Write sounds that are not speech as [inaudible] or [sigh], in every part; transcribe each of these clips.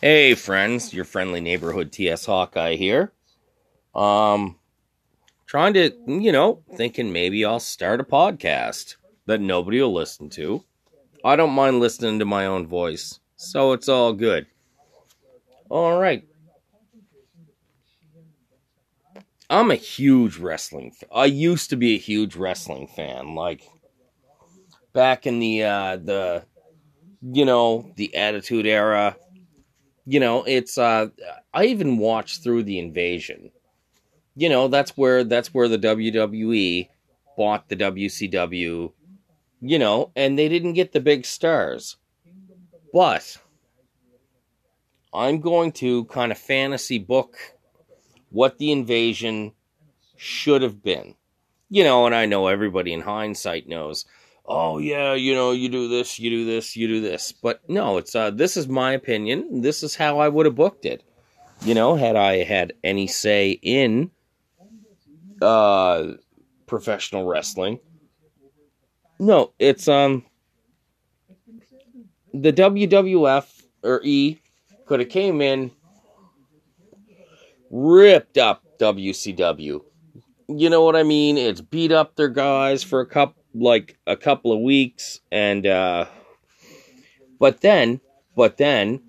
Hey friends, your friendly neighborhood TS Hawkeye here. Um trying to, you know, thinking maybe I'll start a podcast that nobody will listen to. I don't mind listening to my own voice, so it's all good. All right. I'm a huge wrestling fan. I used to be a huge wrestling fan like back in the uh the you know, the attitude era you know, it's uh I even watched through the invasion. You know, that's where that's where the WWE bought the WCW, you know, and they didn't get the big stars. But I'm going to kind of fantasy book what the invasion should have been. You know, and I know everybody in hindsight knows oh yeah, you know, you do this, you do this, you do this. But no, it's uh this is my opinion. This is how I would have booked it. You know, had I had any say in uh professional wrestling. No, it's um the WWF or E could have came in ripped up WCW. You know what I mean? It's beat up their guys for a couple like a couple of weeks and uh but then but then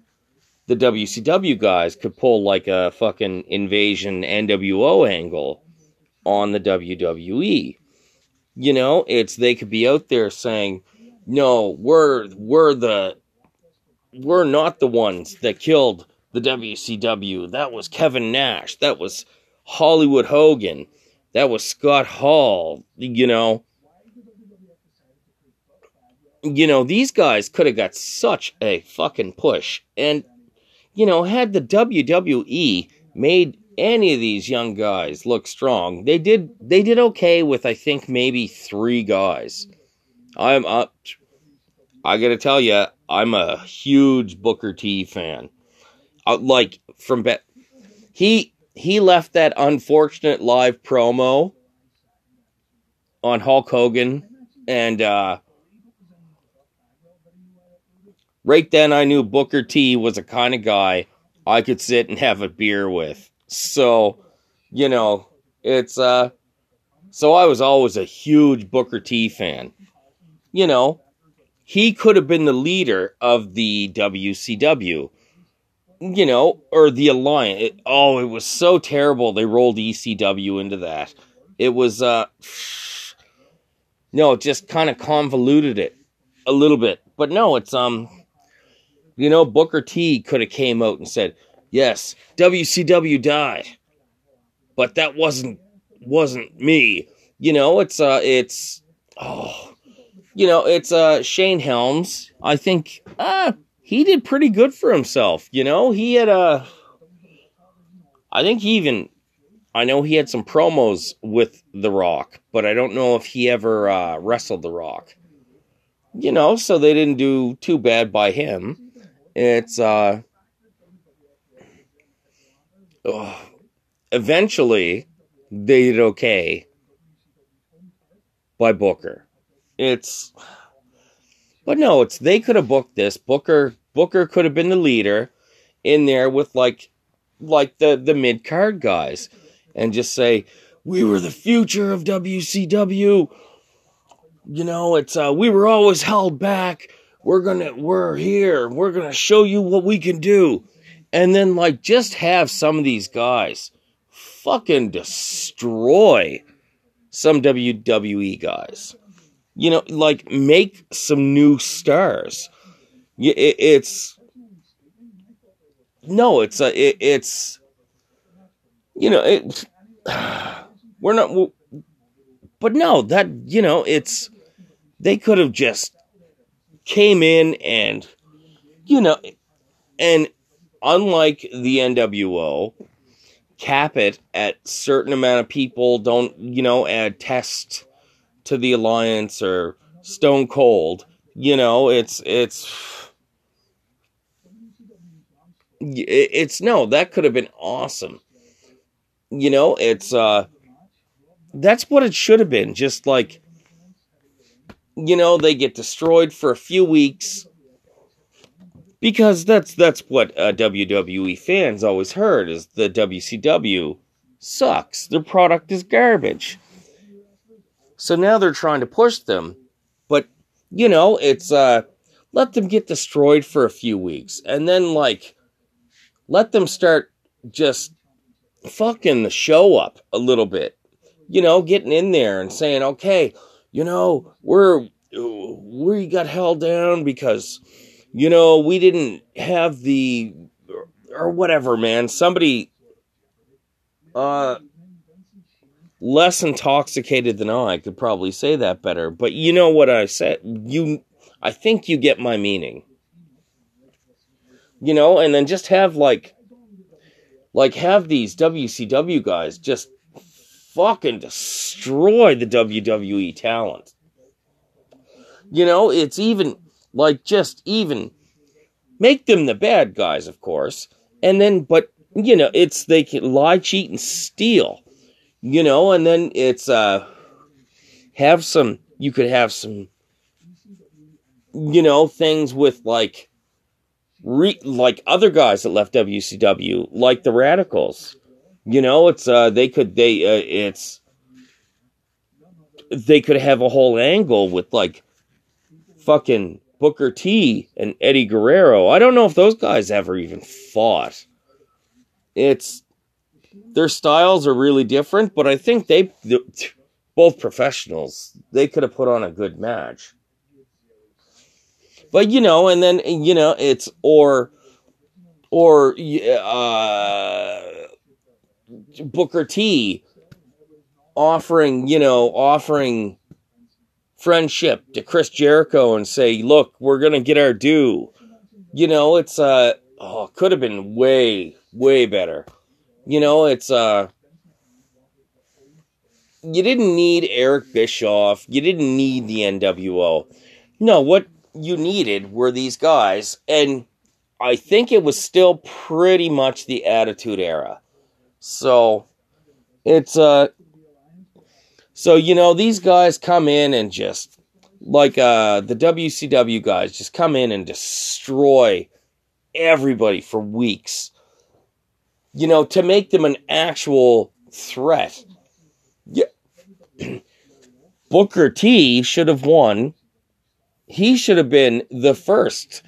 the WCW guys could pull like a fucking invasion NWO angle on the WWE. You know, it's they could be out there saying, "No, we're we're the we're not the ones that killed the WCW. That was Kevin Nash. That was Hollywood Hogan. That was Scott Hall, you know, you know, these guys could have got such a fucking push. And, you know, had the WWE made any of these young guys look strong, they did they did okay with I think maybe three guys. I'm up I gotta tell you, I'm a huge Booker T fan. Uh, like from be- he he left that unfortunate live promo on Hulk Hogan and uh right then I knew Booker T was a kind of guy I could sit and have a beer with. So, you know, it's uh so I was always a huge Booker T fan. You know, he could have been the leader of the WCW. You know, or the Alliance. It, oh, it was so terrible they rolled ECW into that. It was uh no, just kind of convoluted it a little bit. But no, it's um you know, Booker T could have came out and said, "Yes, WCW died, but that wasn't wasn't me." You know, it's uh, it's oh, you know, it's uh, Shane Helms. I think uh he did pretty good for himself. You know, he had a. Uh, I think he even. I know he had some promos with The Rock, but I don't know if he ever uh, wrestled The Rock. You know, so they didn't do too bad by him it's uh oh, eventually they did okay by Booker. It's but no, it's they could have booked this. Booker Booker could have been the leader in there with like like the the mid card guys and just say we were the future of WCW. You know, it's uh we were always held back we're gonna we're here we're gonna show you what we can do. And then like just have some of these guys fucking destroy some WWE guys. You know like make some new stars. It's no it's a it, it's you know it [sighs] we're not but no that you know it's they could have just came in and, you know, and unlike the NWO, cap it at certain amount of people don't, you know, add test to the alliance or stone cold. You know, it's, it's, it's no, that could have been awesome. You know, it's, uh, that's what it should have been. Just like, you know, they get destroyed for a few weeks. because that's that's what uh, WWE fans always heard is the WCW sucks. Their product is garbage. So now they're trying to push them, but you know, it's uh let them get destroyed for a few weeks and then like let them start just fucking the show up a little bit. You know, getting in there and saying, "Okay, you know, we're we got held down because you know, we didn't have the or whatever, man. Somebody uh less intoxicated than I could probably say that better. But you know what I said. You I think you get my meaning. You know, and then just have like like have these WCW guys just fucking destroy the WWE talent. You know, it's even like just even make them the bad guys, of course. And then but you know, it's they can lie, cheat, and steal. You know, and then it's uh have some you could have some you know, things with like re, like other guys that left WCW, like the Radicalz. You know, it's uh they could they uh, it's they could have a whole angle with like fucking Booker T and Eddie Guerrero. I don't know if those guys ever even fought. It's their styles are really different, but I think they both professionals. They could have put on a good match. But you know, and then you know, it's or or uh, Booker T offering, you know, offering friendship to Chris Jericho and say, "Look, we're gonna get our due." You know, it's uh, oh, could have been way, way better. You know, it's uh, you didn't need Eric Bischoff. You didn't need the NWO. No, what you needed were these guys, and I think it was still pretty much the Attitude Era. So it's uh so you know these guys come in and just like uh the WCW guys just come in and destroy everybody for weeks. You know, to make them an actual threat. Yeah. [clears throat] Booker T should have won he should have been the first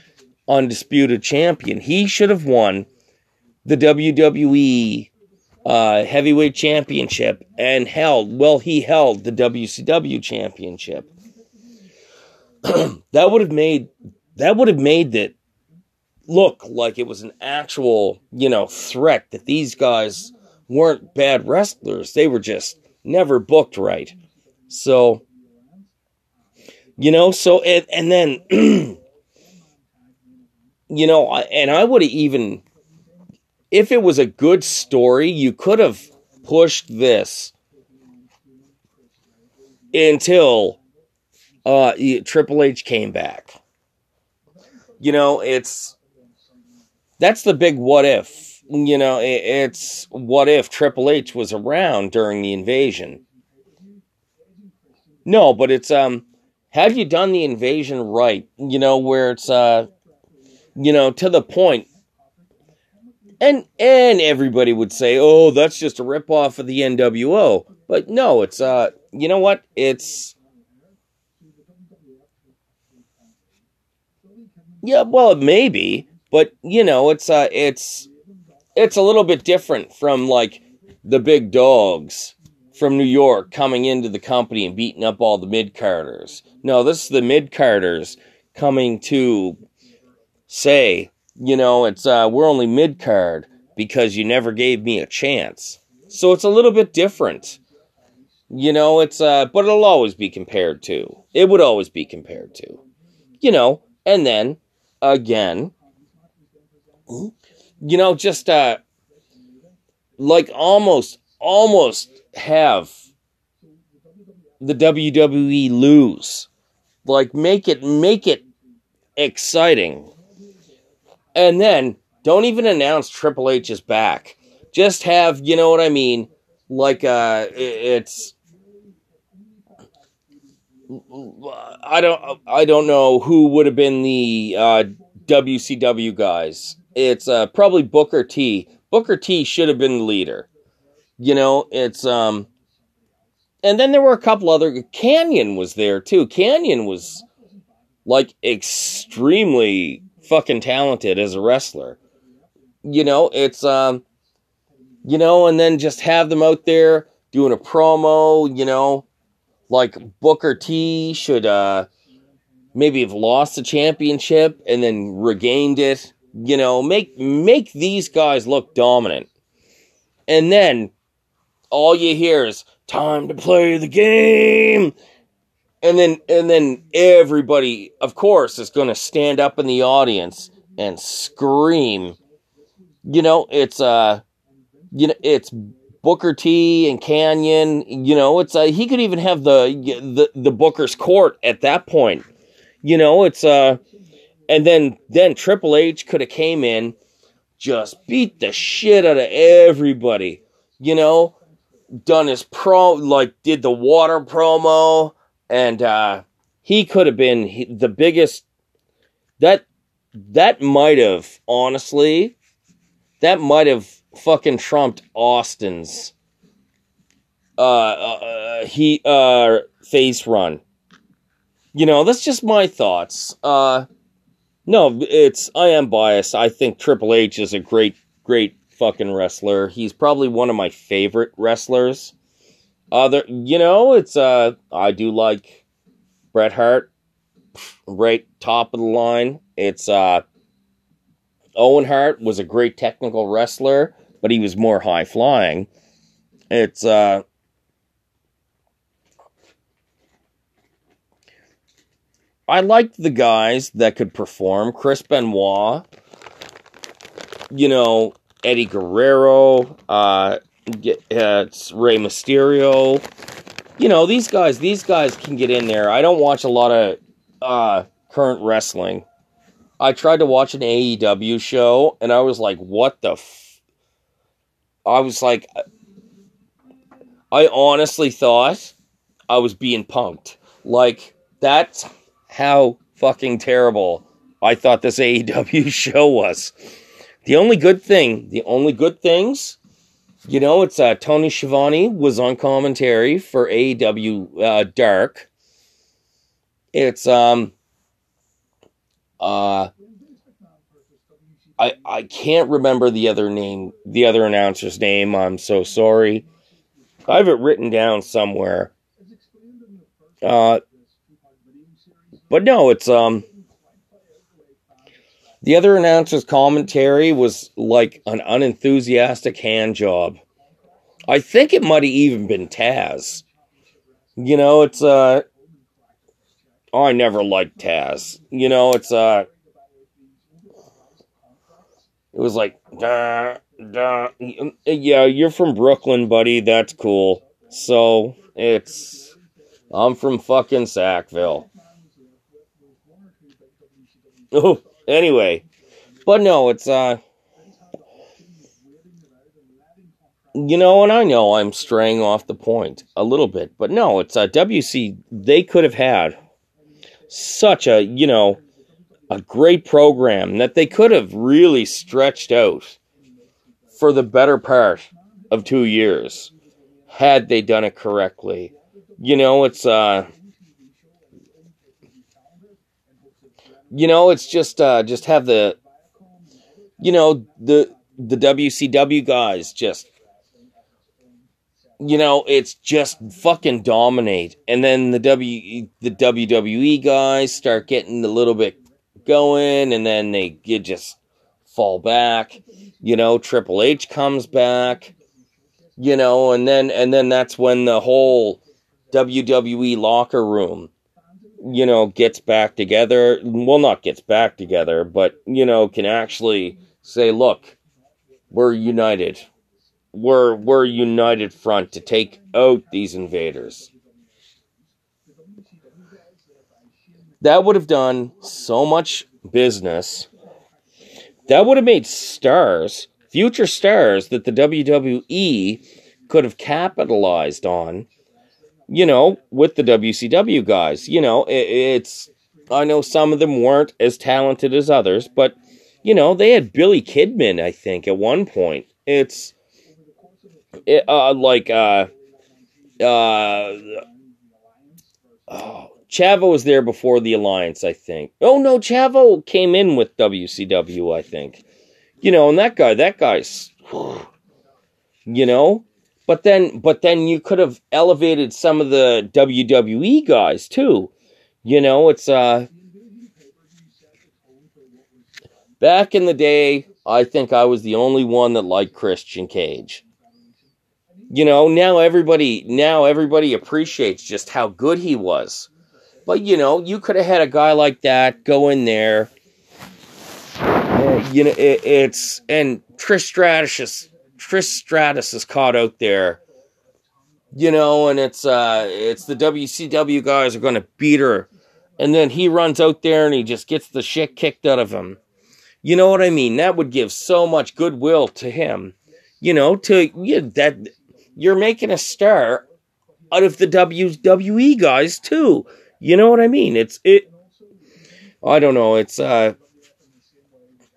undisputed champion. He should have won the WWE uh, heavyweight championship and held, well, he held the WCW championship. [clears throat] that would have made, that would have made it look like it was an actual, you know, threat that these guys weren't bad wrestlers. They were just never booked right. So, you know, so, and, and then, [clears throat] you know, and I would have even, if it was a good story, you could have pushed this until uh, Triple H came back. You know, it's that's the big what if. You know, it's what if Triple H was around during the invasion. No, but it's um have you done the invasion right? You know, where it's uh you know, to the point. And and everybody would say, "Oh, that's just a ripoff of the NWO." But no, it's uh you know what? It's Yeah, well, maybe, but you know, it's uh it's it's a little bit different from like the big dogs from New York coming into the company and beating up all the mid carders. No, this is the mid carders coming to say, you know, it's uh, we're only mid card because you never gave me a chance. So it's a little bit different. You know, it's uh, but it'll always be compared to. It would always be compared to. You know, and then again, you know, just uh, like almost, almost have the WWE lose. Like make it make it exciting. And then don't even announce Triple H is back. Just have, you know what I mean, like uh it's I don't I don't know who would have been the uh WCW guys. It's uh, probably Booker T. Booker T should have been the leader. You know, it's um and then there were a couple other Kanyon was there too. Kanyon was like extremely fucking talented as a wrestler. You know, it's um you know, and then just have them out there doing a promo, you know, like Booker T should uh maybe have lost the championship and then regained it. You know, make make these guys look dominant. And then all you hear is time to play the game. And then and then everybody, of course, is going to stand up in the audience and scream. You know, it's uh you know, it's Booker T and Kanyon. you know, it's uh, he could even have the the the Booker's court at that point. You know, it's uh and then then Triple H could have came in just beat the shit out of everybody. You know, done his pro like did the water promo and uh he could have been the biggest that that might have honestly that might have fucking trumped Austin's uh, uh he uh face run. You know, that's just my thoughts. Uh no, it's I am biased. I think Triple H is a great great fucking wrestler. He's probably one of my favorite wrestlers. Other, you know, it's uh, I do like Bret Hart, right top of the line. It's uh, Owen Hart was a great technical wrestler, but he was more high flying. It's uh, I liked the guys that could perform. Chris Benoit, you know, Eddie Guerrero, uh, it's Rey Mysterio. You know, these guys, these guys can get in there. I don't watch a lot of uh, current wrestling. I tried to watch an AEW show and I was like, what the f-? I was like, I honestly thought I was being punked. Like, that's how fucking terrible I thought this AEW [laughs] show was. The only good thing, the only good things, you know, it's uh, Tony Schiavone was on commentary for AEW uh, Dark. It's um uh I I can't remember the other name, the other announcer's name. I'm so sorry. I have it written down somewhere. Uh but no, it's um the other announcer's commentary was like an unenthusiastic hand job. I think it might have even been Taz. You know, it's uh I never liked Taz. You know, it's uh it was like da da yeah, you're from Brooklyn, buddy. That's cool. So, it's I'm from fucking Sackville. [laughs] Oh, Anyway, but no, it's uh you know, and I know I'm straying off the point a little bit, but no, it's uh, WC. They could have had such a, you know, a great program that they could have really stretched out for the better part of two years had they done it correctly. You know, it's uh, you know, it's just uh, just have the, you know, the the WCW guys just, you know, it's just fucking dominate, and then the W the WWE guys start getting a little bit going, and then they you just fall back. You know, Triple H comes back. You know, and then and then that's when the whole WWE locker room you know, gets back together. Well, not gets back together, but, you know, can actually say, look, we're united. We're, we're united front to take out these invaders. That would have done so much business. That would have made stars, future stars that the WWE could have capitalized on you know, with the WCW guys. You know, it, it's I know some of them weren't as talented as others, but you know, they had Billy Kidman, I think, at one point. It's it, uh, like uh uh oh, Chavo was there before the alliance, I think. Oh no, Chavo came in with WCW, I think. You know, and that guy, that guy's you know, but then but then you could have elevated some of the WWE guys too. You know, it's uh back in the day, I think I was the only one that liked Christian Cage. You know, now everybody now everybody appreciates just how good he was. But you know, you could have had a guy like that go in there. Uh, you know, it, it's and Trish Stratus Trish Stratus is caught out there. You know, and it's uh it's the WCW guys are going to beat her. And then he runs out there and he just gets the shit kicked out of him. You know what I mean? That would give so much goodwill to him. You know, to yeah, that you're making a star out of the WWE guys too. You know what I mean? It's it. I don't know. It's uh,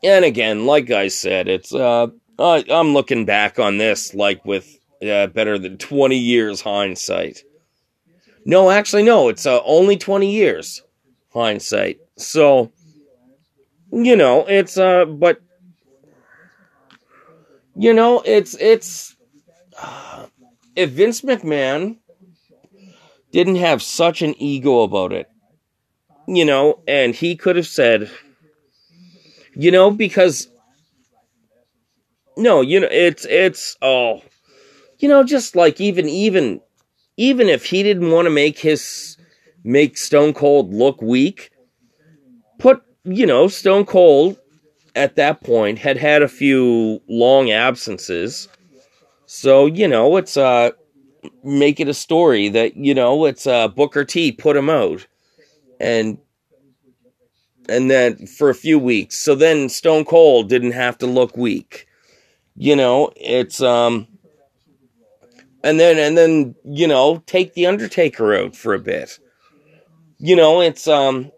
and again, like I said, it's uh, I, I'm looking back on this like with uh, better than 20 years hindsight. No, actually, no. It's uh, only 20 years hindsight. So, you know, it's uh, but you know, it's it's. Uh, if Vince McMahon didn't have such an ego about it, you know, and he could have said, you know, because no, you know, it's it's oh, you know, just like even even even if he didn't want to make his make Stone Cold look weak, put you know Stone Cold at that point had had a few long absences so, you know, it's uh make it a story that, you know, it's uh Booker T put him out. And and then for a few weeks. So then Stone Cold didn't have to look weak. You know, it's um and then and then, you know, take the Undertaker out for a bit. You know, it's um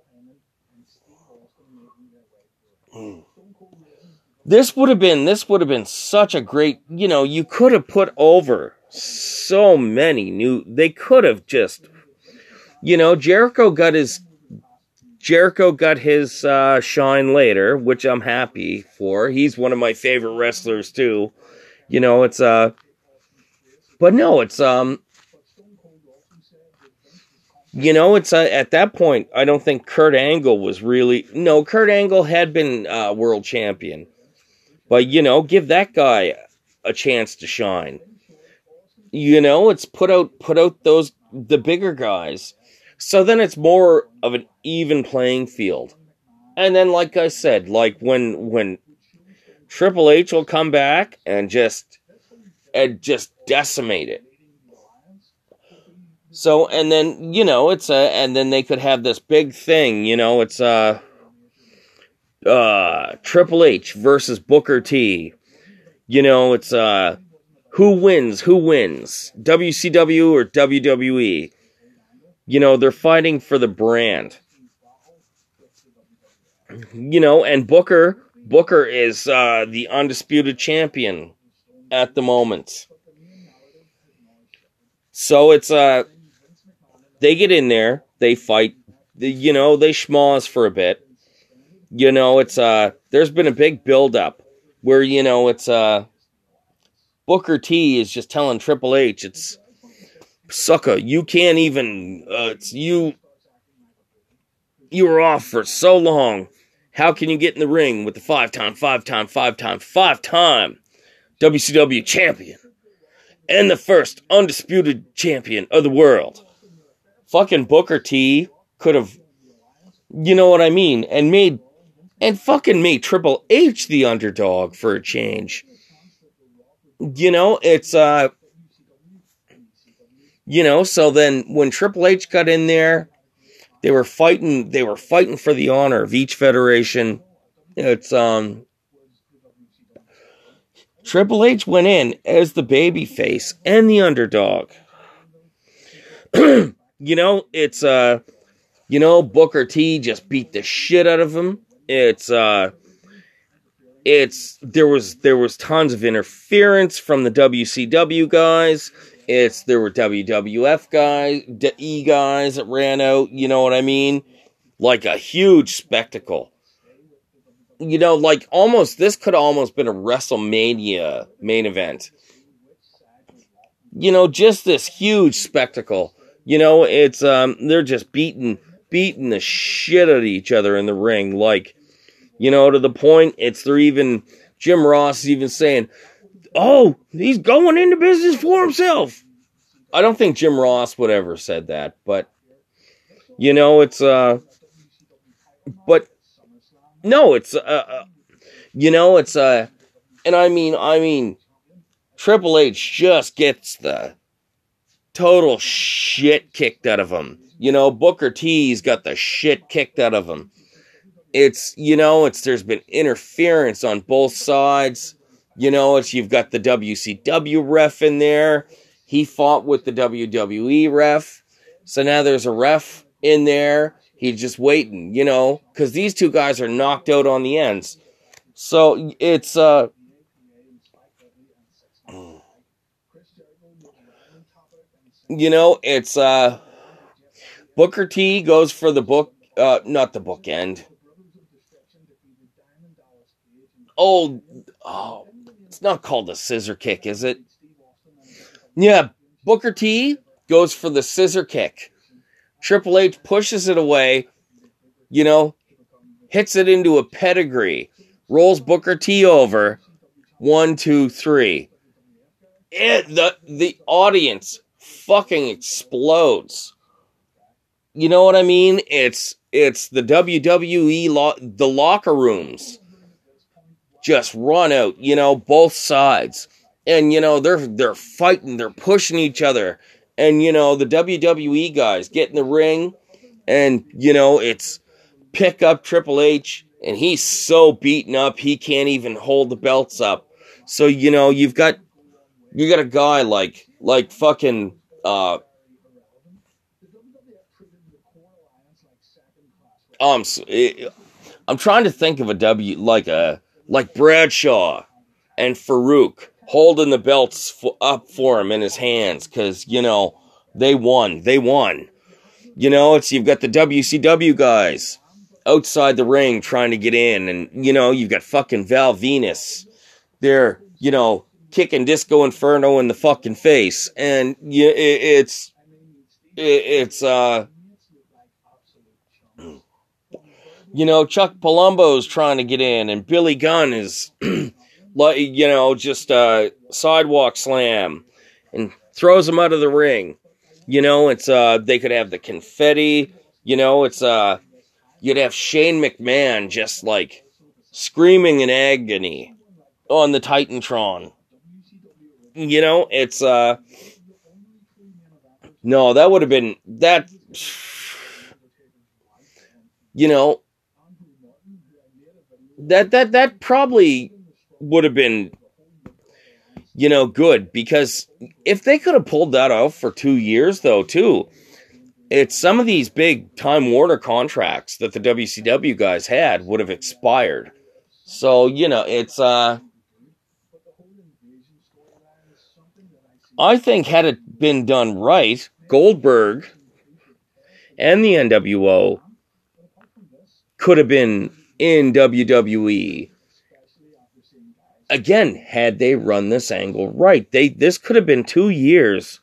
this would have been this would have been such a great you know you could have put over so many new they could have just you know jericho got his jericho got his uh, shine later which i'm happy for he's one of my favorite wrestlers too you know it's uh but no it's um you know, it's uh, at that point. I don't think Kurt Angle was really no. Kurt Angle had been uh, world champion, but you know, give that guy a chance to shine. You know, it's put out put out those the bigger guys. So then it's more of an even playing field. And then like I said, like when when Triple H will come back and just and just decimate it. So and then, you know, it's a and then they could have this big thing, you know, it's uh uh, Triple H versus Booker T. You know, it's uh, who wins? Who wins? WCW or WWE? You know, they're fighting for the brand. You know, and Booker Booker is uh, the undisputed champion at the moment. So it's uh they get in there, they fight, you know, they schmoz for a bit you know, it's uh there's been a big build up where you know it's uh Booker T is just telling Triple H it's sucker, you can't even uh you you were off for so long. How can you get in the ring with the five time, five time, five time, five time WCW champion and the first undisputed champion of the world? Fucking Booker T could have, you know what I mean, and made and fucking made Triple H the underdog for a change. You know, it's uh you know, so then when Triple H got in there, they were fighting they were fighting for the honor of each federation. It's um Triple H went in as the baby face and the underdog. [clears throat] you know, it's uh You know, Booker T just beat the shit out of him. It's uh it's there was there was tons of interference from the WCW guys. It's there were WWF guys, E guys that ran out, you know what I mean? Like a huge spectacle. You know, like almost this could almost been a WrestleMania main event. You know, just this huge spectacle. You know, it's um they're just beating beating the shit out of each other in the ring like you know, to the point it's they're even Jim Ross is even saying, "Oh, he's going into business for himself." I don't think Jim Ross would ever said that, but you know, it's uh, but no, it's uh, uh you know, it's uh, and I mean, I mean, Triple H just gets the total shit kicked out of him. You know, Booker T's got the shit kicked out of him it's you know it's there's been interference on both sides you know it's you've got the WCW ref in there he fought with the WWE ref. So now there's a ref in there. He's just waiting you know cuz these two guys are knocked out on the ends. So it's uh you know it's uh Booker T goes for the book uh not the bookend. Oh, oh, it's not called a scissor kick, is it? Yeah, Booker T goes for the scissor kick. Triple H pushes it away, you know, hits it into a pedigree, rolls Booker T over. One, two, three. It, the the audience fucking explodes. You know what I mean? It's it's the WWE lo- the locker rooms just run out, you know, both sides. And you know, they're they're fighting, they're pushing each other. And you know, the WWE guys get in the ring and you know, it's pick up Triple H and he's so beaten up he can't even hold the belts up. So, you know, you've got you got a guy like like fucking uh um, I'm trying to think of a W like a like Bradshaw and Farouk holding the belts up for him in his hands because, you know, they won. They won. You know, it's you've got the WCW guys outside the ring trying to get in, and you know, you've got fucking Val Venis. They're, you know, kicking Disco Inferno in the fucking face. And yeah, it, it's it, it's uh you know, Chuck Palumbo's trying to get in, and Billy Gunn is, [clears throat] like, you know, just a sidewalk slam and throws him out of the ring. You know, it's uh, they could have the confetti. You know, it's uh, you'd have Shane McMahon just like screaming in agony on the Titantron. You know, it's uh, no, that would have been that. [sighs] You know, that that that probably would have been you know good because if they could have pulled that off for 2 years though too it's some of these big time Warner contracts that the WCW guys had would have expired. So, you know, it's uh I think had it been done right, Goldberg and the NWO could have been in WWE. Again, had they run this angle right, they this could have been two years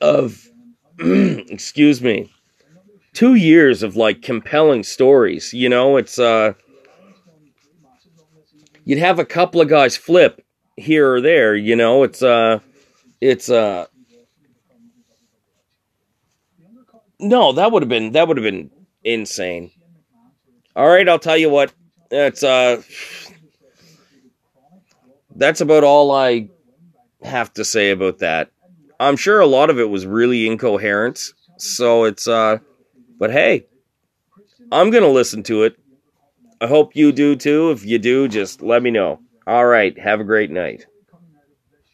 of [clears throat] excuse me, two years of like compelling stories. You know, it's uh, you'd have a couple of guys flip here or there. You know, it's uh, it's uh, no, that would have been that would have been insane. All right, I'll tell you what. That's uh That's about all I have to say about that. I'm sure a lot of it was really incoherent. So it's uh but hey, I'm going to listen to it. I hope you do too. If you do, just let me know. All right, have a great night.